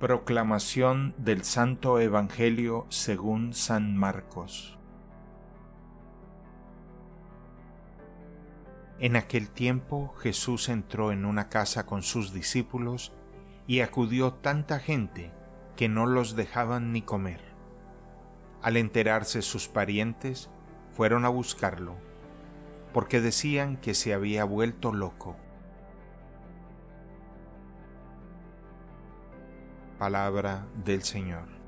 Proclamación del Santo Evangelio según San Marcos En aquel tiempo Jesús entró en una casa con sus discípulos y acudió tanta gente que no los dejaban ni comer. Al enterarse sus parientes, fueron a buscarlo, porque decían que se había vuelto loco. Palabra del Señor.